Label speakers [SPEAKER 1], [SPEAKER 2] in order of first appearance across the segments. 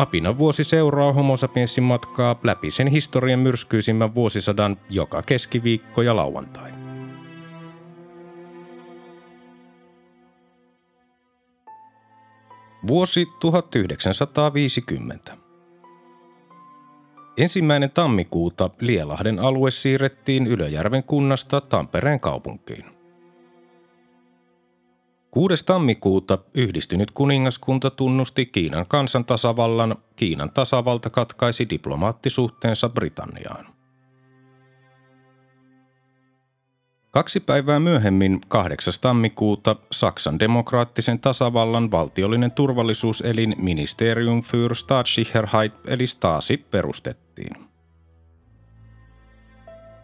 [SPEAKER 1] Apina vuosi seuraa Homo sapiensin matkaa läpi sen historian myrskyisimmän vuosisadan joka keskiviikko ja lauantai. Vuosi 1950. Ensimmäinen tammikuuta Lielahden alue siirrettiin Ylöjärven kunnasta Tampereen kaupunkiin. 6. tammikuuta yhdistynyt kuningaskunta tunnusti Kiinan kansantasavallan, Kiinan tasavalta katkaisi diplomaattisuhteensa Britanniaan. Kaksi päivää myöhemmin, 8. tammikuuta, Saksan demokraattisen tasavallan valtiollinen turvallisuuselin Ministerium für Staatssicherheit eli Stasi perustettiin.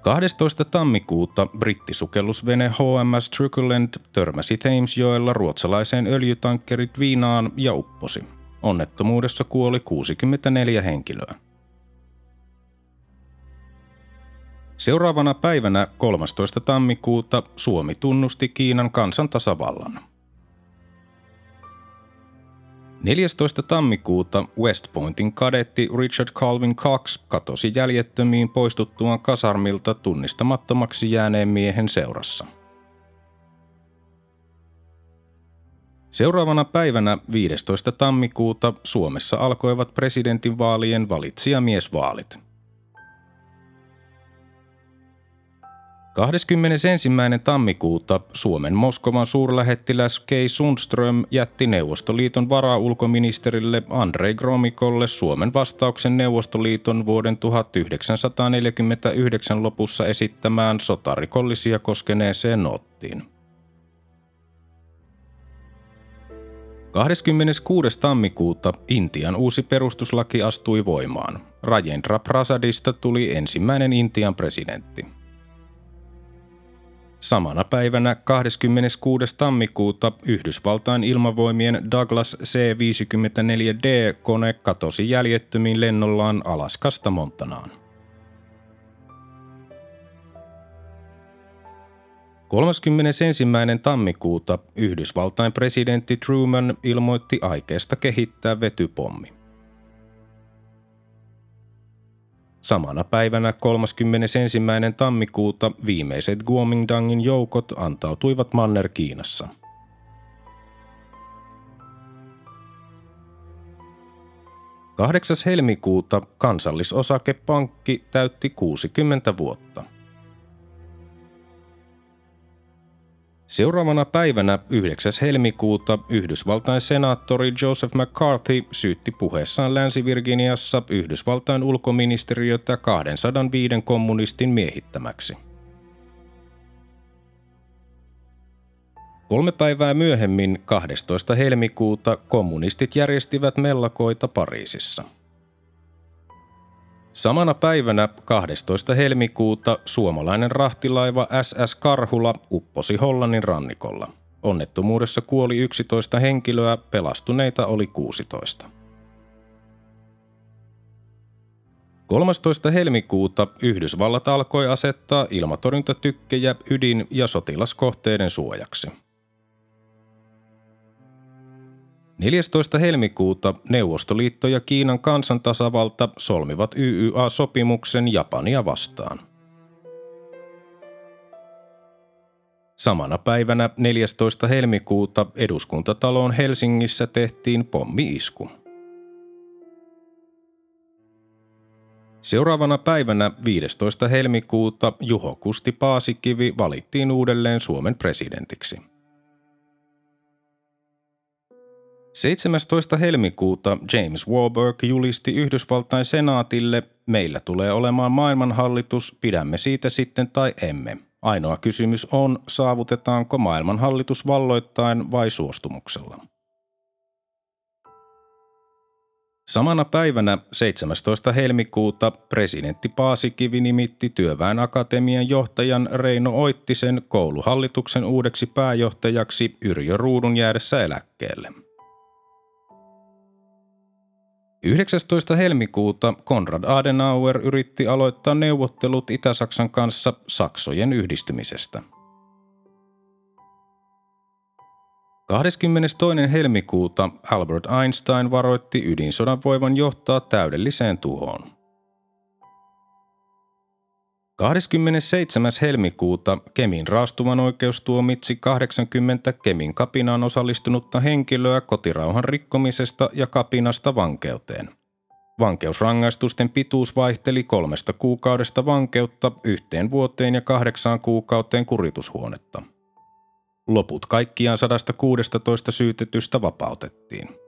[SPEAKER 1] 12. tammikuuta brittisukellusvene HMS Truculent törmäsi Thamesjoella ruotsalaiseen öljytankkerit Viinaan ja upposi. Onnettomuudessa kuoli 64 henkilöä. Seuraavana päivänä 13. tammikuuta Suomi tunnusti Kiinan kansantasavallan. 14. tammikuuta West Pointin kadetti Richard Calvin Cox katosi jäljettömiin poistuttuaan kasarmilta tunnistamattomaksi jääneen miehen seurassa. Seuraavana päivänä 15. tammikuuta Suomessa alkoivat presidentinvaalien valitsijamiesvaalit – 21. tammikuuta Suomen Moskovan suurlähettiläs Kei Sundström jätti Neuvostoliiton varaulkoministerille Andrei Gromikolle Suomen vastauksen Neuvostoliiton vuoden 1949 lopussa esittämään sotarikollisia koskeneeseen nottiin. 26. tammikuuta Intian uusi perustuslaki astui voimaan. Rajendra Prasadista tuli ensimmäinen Intian presidentti. Samana päivänä 26. tammikuuta Yhdysvaltain ilmavoimien Douglas C-54D-kone katosi jäljettömiin lennollaan Alaskasta Montanaan. 31. tammikuuta Yhdysvaltain presidentti Truman ilmoitti aikeesta kehittää vetypommi. Samana päivänä 31. tammikuuta viimeiset Guomindangin joukot antautuivat Manner-Kiinassa. Kahdeksas helmikuuta kansallisosakepankki täytti 60 vuotta – Seuraavana päivänä 9. helmikuuta Yhdysvaltain senaattori Joseph McCarthy syytti puheessaan Länsi-Virginiassa Yhdysvaltain ulkoministeriötä 205 kommunistin miehittämäksi. Kolme päivää myöhemmin, 12. helmikuuta, kommunistit järjestivät mellakoita Pariisissa – Samana päivänä 12. helmikuuta suomalainen rahtilaiva SS Karhula upposi Hollannin rannikolla. Onnettomuudessa kuoli 11 henkilöä, pelastuneita oli 16. 13. helmikuuta Yhdysvallat alkoi asettaa ilmatorjuntatykkejä ydin- ja sotilaskohteiden suojaksi. 14. helmikuuta Neuvostoliitto ja Kiinan kansantasavalta solmivat YYA-sopimuksen Japania vastaan. Samana päivänä 14. helmikuuta eduskuntataloon Helsingissä tehtiin pommi-isku. Seuraavana päivänä 15. helmikuuta Juho Kusti Paasikivi valittiin uudelleen Suomen presidentiksi. 17. helmikuuta James Warburg julisti Yhdysvaltain senaatille, meillä tulee olemaan maailmanhallitus, pidämme siitä sitten tai emme. Ainoa kysymys on, saavutetaanko maailmanhallitus valloittain vai suostumuksella. Samana päivänä 17. helmikuuta presidentti Paasikivi nimitti Työväen Akatemian johtajan Reino Oittisen kouluhallituksen uudeksi pääjohtajaksi Yrjö Ruudun jäädessä eläkkeelle. 19. helmikuuta Konrad Adenauer yritti aloittaa neuvottelut Itä-Saksan kanssa Saksojen yhdistymisestä – 22. helmikuuta Albert Einstein varoitti ydinsodan voivan johtaa täydelliseen tuhoon. 27. helmikuuta Kemin raastuvan oikeus tuomitsi 80 Kemin kapinaan osallistunutta henkilöä kotirauhan rikkomisesta ja kapinasta vankeuteen. Vankeusrangaistusten pituus vaihteli kolmesta kuukaudesta vankeutta yhteen vuoteen ja kahdeksaan kuukauteen kuritushuonetta. Loput kaikkiaan 116 syytetystä vapautettiin.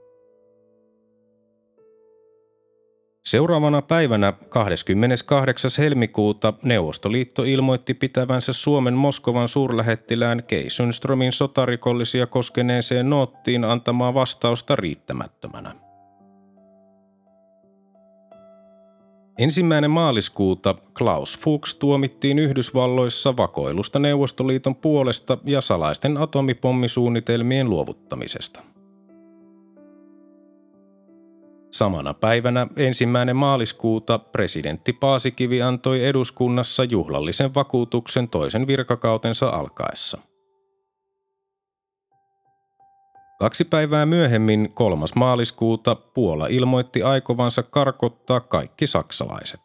[SPEAKER 1] Seuraavana päivänä 28. helmikuuta Neuvostoliitto ilmoitti pitävänsä Suomen Moskovan suurlähettilään Kei Sundströmin sotarikollisia koskeneeseen noottiin antamaa vastausta riittämättömänä. Ensimmäinen maaliskuuta Klaus Fuchs tuomittiin Yhdysvalloissa vakoilusta Neuvostoliiton puolesta ja salaisten atomipommisuunnitelmien luovuttamisesta. Samana päivänä ensimmäinen maaliskuuta presidentti Paasikivi antoi eduskunnassa juhlallisen vakuutuksen toisen virkakautensa alkaessa. Kaksi päivää myöhemmin, 3. maaliskuuta, Puola ilmoitti aikovansa karkottaa kaikki saksalaiset.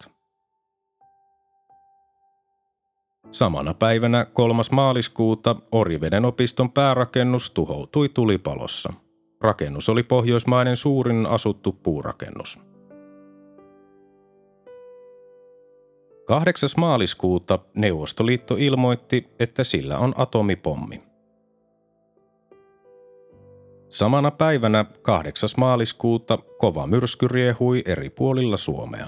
[SPEAKER 1] Samana päivänä 3. maaliskuuta Oriveden opiston päärakennus tuhoutui tulipalossa. Rakennus oli Pohjoismaiden suurin asuttu puurakennus. 8. maaliskuuta Neuvostoliitto ilmoitti, että sillä on atomipommi. Samana päivänä 8. maaliskuuta kova myrsky riehui eri puolilla Suomea.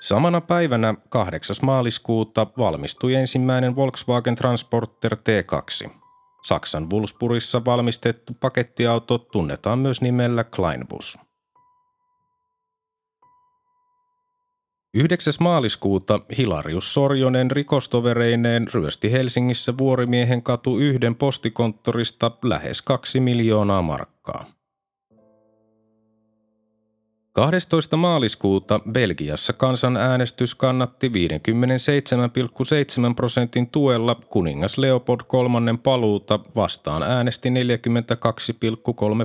[SPEAKER 1] Samana päivänä 8. maaliskuuta valmistui ensimmäinen Volkswagen Transporter T2. Saksan Wolfsburgissa valmistettu pakettiauto tunnetaan myös nimellä Kleinbus. 9. maaliskuuta Hilarius Sorjonen rikostovereineen ryösti Helsingissä Vuorimiehen katu yhden postikonttorista lähes kaksi miljoonaa markkaa. 12. maaliskuuta Belgiassa kansanäänestys kannatti 57,7 prosentin tuella kuningas Leopold III paluuta vastaan äänesti 42,3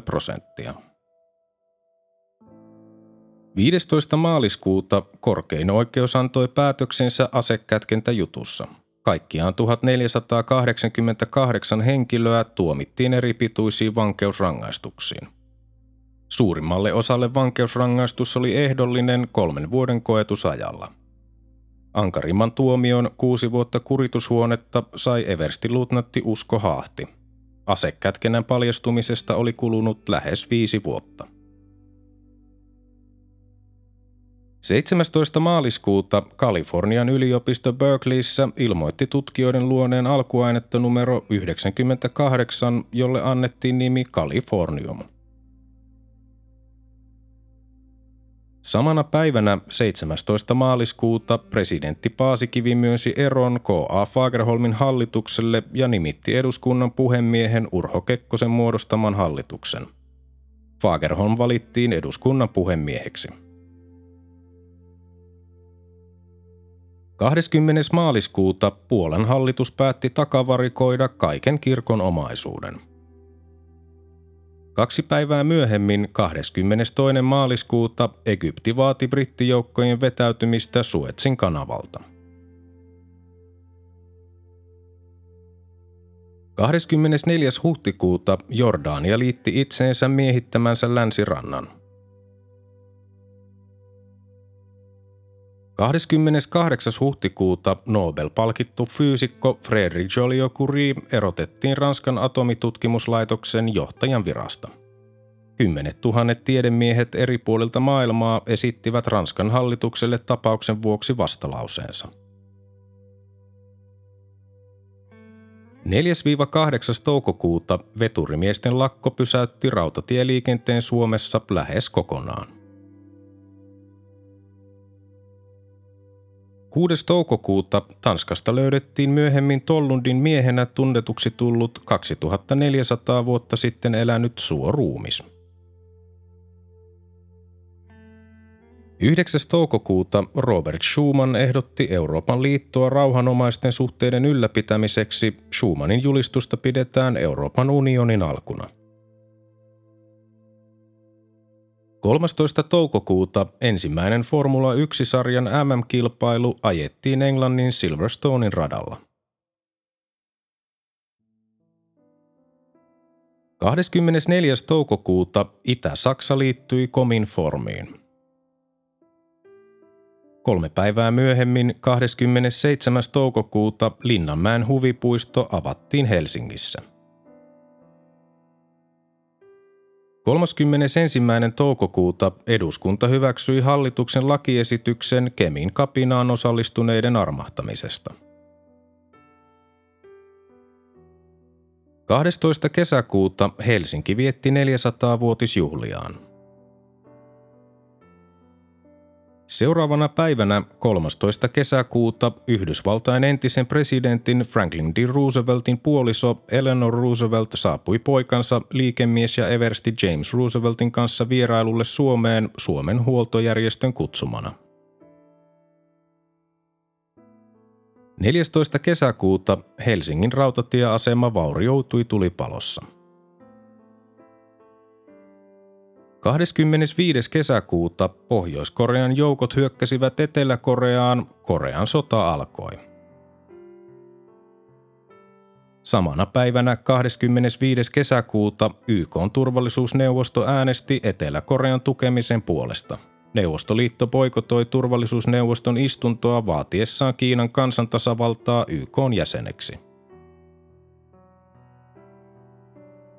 [SPEAKER 1] prosenttia. 15. maaliskuuta korkein oikeus antoi päätöksensä asekätkentäjutussa. Kaikkiaan 1488 henkilöä tuomittiin eri pituisiin vankeusrangaistuksiin. Suurimmalle osalle vankeusrangaistus oli ehdollinen kolmen vuoden koetusajalla. Ankarimman tuomion kuusi vuotta kuritushuonetta sai everstiluutnatti Usko Haahti. Asekätkennän paljastumisesta oli kulunut lähes viisi vuotta. 17. maaliskuuta Kalifornian yliopisto Berkeleyssä ilmoitti tutkijoiden luoneen alkuainetta numero 98, jolle annettiin nimi Californium. Samana päivänä 17. maaliskuuta presidentti Paasikivi myönsi eron K.A. Fagerholmin hallitukselle ja nimitti eduskunnan puhemiehen Urho Kekkosen muodostaman hallituksen. Fagerholm valittiin eduskunnan puhemieheksi. 20. maaliskuuta Puolen hallitus päätti takavarikoida kaiken kirkon omaisuuden. Kaksi päivää myöhemmin, 22. maaliskuuta, Egypti vaati brittijoukkojen vetäytymistä Suetsin kanavalta. 24. huhtikuuta Jordania liitti itseensä miehittämänsä länsirannan. 28. huhtikuuta Nobel-palkittu fyysikko Frédéric Joliot-Curie erotettiin Ranskan atomitutkimuslaitoksen johtajan virasta. Kymmenet tuhannet tiedemiehet eri puolilta maailmaa esittivät Ranskan hallitukselle tapauksen vuoksi vastalauseensa. 4-8. toukokuuta veturimiesten lakko pysäytti rautatieliikenteen Suomessa lähes kokonaan. 6. toukokuuta Tanskasta löydettiin myöhemmin Tollundin miehenä tunnetuksi tullut 2400 vuotta sitten elänyt suoruumis. 9. toukokuuta Robert Schuman ehdotti Euroopan liittoa rauhanomaisten suhteiden ylläpitämiseksi. Schumanin julistusta pidetään Euroopan unionin alkuna. 13. toukokuuta ensimmäinen Formula 1-sarjan MM-kilpailu ajettiin Englannin Silverstonein radalla. 24. toukokuuta Itä-Saksa liittyi Kominformiin. Kolme päivää myöhemmin, 27. toukokuuta, Linnanmäen huvipuisto avattiin Helsingissä. 31. toukokuuta eduskunta hyväksyi hallituksen lakiesityksen Kemin kapinaan osallistuneiden armahtamisesta. 12. kesäkuuta Helsinki vietti 400-vuotisjuhliaan. Seuraavana päivänä 13. kesäkuuta Yhdysvaltain entisen presidentin Franklin D. Rooseveltin puoliso Eleanor Roosevelt saapui poikansa liikemies ja eversti James Rooseveltin kanssa vierailulle Suomeen Suomen huoltojärjestön kutsumana. 14. kesäkuuta Helsingin rautatieasema vaurioitui tulipalossa – 25. kesäkuuta Pohjois-Korean joukot hyökkäsivät Etelä-Koreaan, Korean sota alkoi. Samana päivänä 25. kesäkuuta YK turvallisuusneuvosto äänesti Etelä-Korean tukemisen puolesta. Neuvostoliitto poikotoi turvallisuusneuvoston istuntoa vaatiessaan Kiinan kansantasavaltaa YK jäseneksi.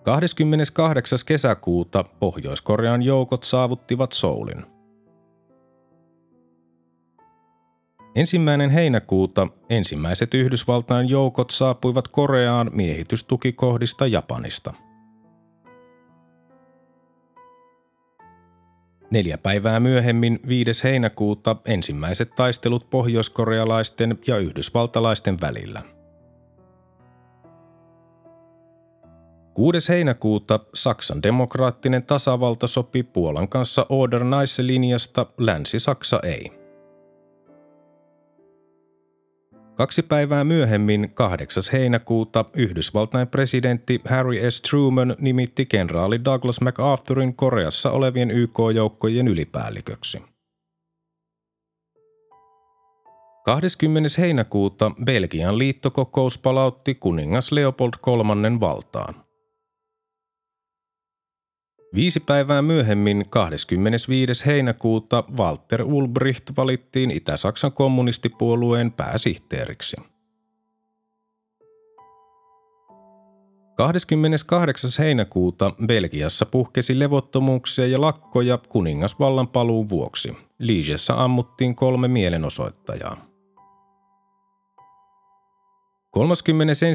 [SPEAKER 1] 28. kesäkuuta Pohjois-Korean joukot saavuttivat Soulin. Ensimmäinen heinäkuuta ensimmäiset Yhdysvaltain joukot saapuivat Koreaan miehitystukikohdista Japanista. Neljä päivää myöhemmin 5. heinäkuuta ensimmäiset taistelut pohjoiskorealaisten ja yhdysvaltalaisten välillä – 6. heinäkuuta Saksan demokraattinen tasavalta sopi Puolan kanssa Oder-Neisse-linjasta, Länsi-Saksa ei. Kaksi päivää myöhemmin, 8. heinäkuuta, Yhdysvaltain presidentti Harry S. Truman nimitti kenraali Douglas MacArthurin Koreassa olevien YK-joukkojen ylipäälliköksi. 20. heinäkuuta Belgian liittokokous palautti kuningas Leopold III valtaan. Viisi päivää myöhemmin, 25. heinäkuuta, Walter Ulbricht valittiin Itä-Saksan kommunistipuolueen pääsihteeriksi. 28. heinäkuuta Belgiassa puhkesi levottomuuksia ja lakkoja kuningasvallan paluun vuoksi. Liigessä ammuttiin kolme mielenosoittajaa. 31.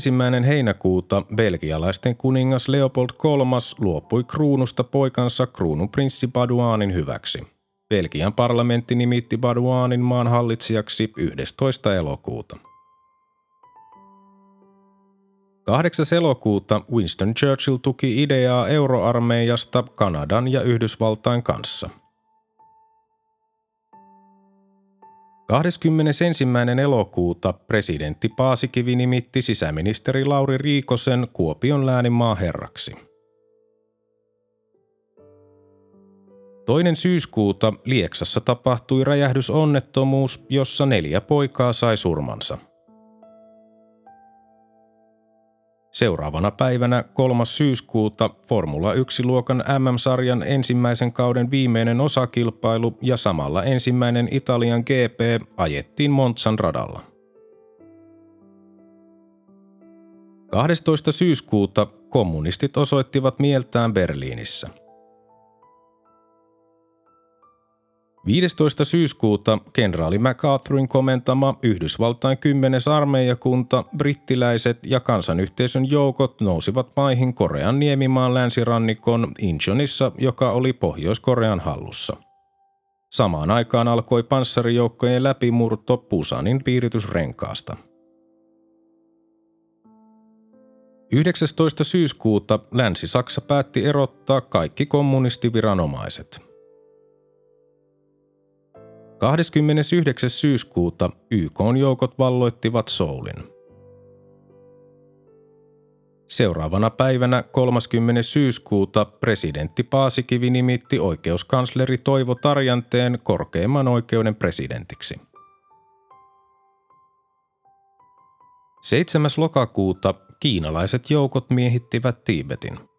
[SPEAKER 1] heinäkuuta belgialaisten kuningas Leopold III luopui kruunusta poikansa kruununprinssi Baduanin hyväksi. Belgian parlamentti nimitti Baduanin maan hallitsijaksi 11. elokuuta. 8. elokuuta Winston Churchill tuki ideaa euroarmeijasta Kanadan ja Yhdysvaltain kanssa – 21. elokuuta presidentti Paasikivi nimitti sisäministeri Lauri Riikosen Kuopion läänin maaherraksi. Toinen syyskuuta Lieksassa tapahtui räjähdysonnettomuus, jossa neljä poikaa sai surmansa – Seuraavana päivänä 3. syyskuuta Formula 1-luokan MM-sarjan ensimmäisen kauden viimeinen osakilpailu ja samalla ensimmäinen Italian GP ajettiin Monzan radalla. 12. syyskuuta kommunistit osoittivat mieltään Berliinissä – 15. syyskuuta kenraali MacArthurin komentama Yhdysvaltain 10. armeijakunta, brittiläiset ja kansanyhteisön joukot nousivat maihin Korean niemimaan länsirannikon Incheonissa, joka oli Pohjois-Korean hallussa. Samaan aikaan alkoi panssarijoukkojen läpimurto Pusanin piiritysrenkaasta. 19. syyskuuta Länsi-Saksa päätti erottaa kaikki kommunistiviranomaiset – 29. syyskuuta YK joukot valloittivat Soulin. Seuraavana päivänä 30. syyskuuta presidentti Paasikivi nimitti oikeuskansleri Toivo Tarjanteen korkeimman oikeuden presidentiksi. 7. lokakuuta kiinalaiset joukot miehittivät Tiibetin –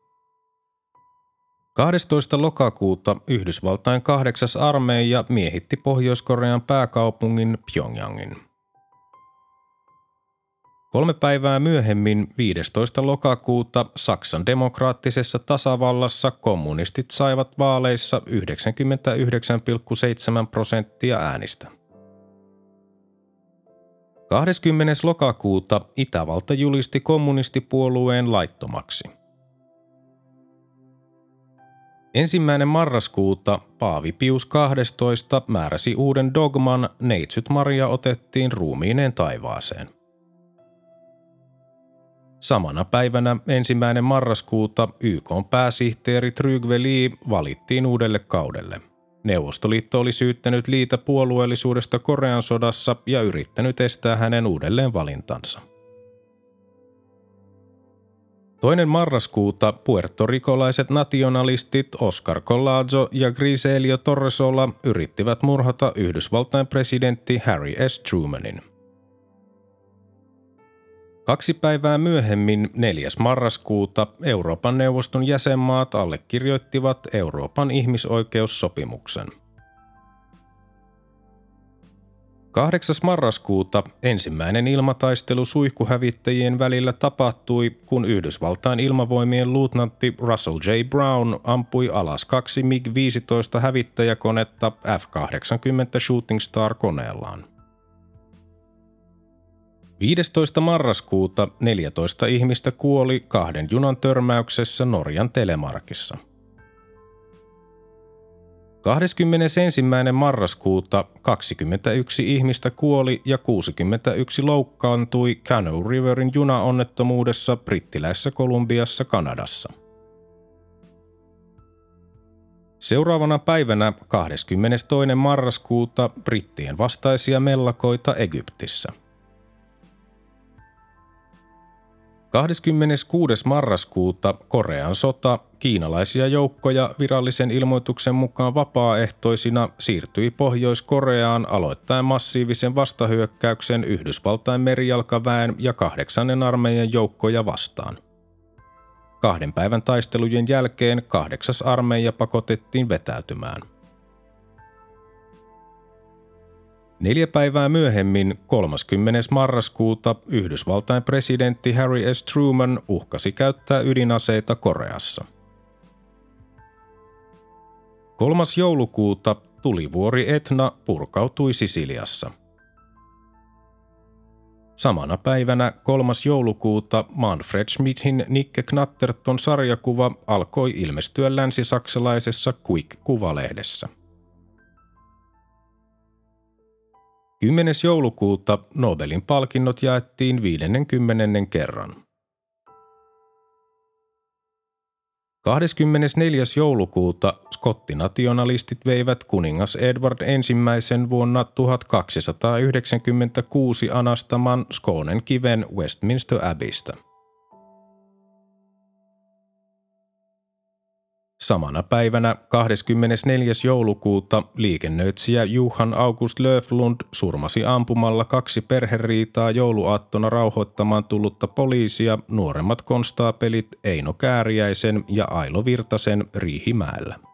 [SPEAKER 1] 12. lokakuuta Yhdysvaltain kahdeksas armeija miehitti Pohjois-Korean pääkaupungin Pyongyangin. Kolme päivää myöhemmin, 15. lokakuuta, Saksan demokraattisessa tasavallassa kommunistit saivat vaaleissa 99,7 prosenttia äänistä. 20. lokakuuta Itävalta julisti kommunistipuolueen laittomaksi – Ensimmäinen marraskuuta Paavi Pius 12 määräsi uuden dogman Neitsyt Maria otettiin ruumiineen taivaaseen. Samana päivänä ensimmäinen marraskuuta YK pääsihteeri Trygve Lee valittiin uudelle kaudelle. Neuvostoliitto oli syyttänyt liitä puolueellisuudesta Korean sodassa ja yrittänyt estää hänen uudelleen valintansa. Toinen marraskuuta puertorikolaiset nationalistit Oscar Collazo ja Griselio Torresola yrittivät murhata Yhdysvaltain presidentti Harry S. Trumanin. Kaksi päivää myöhemmin, 4. marraskuuta, Euroopan neuvoston jäsenmaat allekirjoittivat Euroopan ihmisoikeussopimuksen – 8. marraskuuta ensimmäinen ilmataistelu suihkuhävittäjien välillä tapahtui, kun Yhdysvaltain ilmavoimien luutnantti Russell J. Brown ampui alas kaksi MiG-15 hävittäjäkonetta F-80 Shooting Star koneellaan. 15. marraskuuta 14 ihmistä kuoli kahden junan törmäyksessä Norjan telemarkissa – 21. marraskuuta 21 ihmistä kuoli ja 61 loukkaantui Canoe Riverin junaonnettomuudessa brittiläisessä Kolumbiassa Kanadassa. Seuraavana päivänä 22. marraskuuta brittien vastaisia mellakoita Egyptissä – 26. marraskuuta Korean sota kiinalaisia joukkoja virallisen ilmoituksen mukaan vapaaehtoisina siirtyi Pohjois-Koreaan aloittaen massiivisen vastahyökkäyksen Yhdysvaltain merijalkaväen ja kahdeksannen armeijan joukkoja vastaan. Kahden päivän taistelujen jälkeen kahdeksas armeija pakotettiin vetäytymään – Neljä päivää myöhemmin, 30. marraskuuta, Yhdysvaltain presidentti Harry S. Truman uhkasi käyttää ydinaseita Koreassa. 3. joulukuuta tulivuori Etna purkautui Sisiliassa. Samana päivänä 3. joulukuuta Manfred Schmidtin Nikke Knatterton sarjakuva alkoi ilmestyä länsisaksalaisessa Quick-kuvalehdessä. 10. joulukuuta Nobelin palkinnot jaettiin 50. kerran. 24. joulukuuta skottinationalistit veivät kuningas Edward ensimmäisen vuonna 1296 anastaman Skonen kiven Westminster Abbeystä. Samana päivänä 24. joulukuuta liikennöitsijä Juhan August Löflund surmasi ampumalla kaksi perheriitaa jouluaattona rauhoittamaan tullutta poliisia nuoremmat konstaapelit Eino Kääriäisen ja Ailo Virtasen Riihimäellä.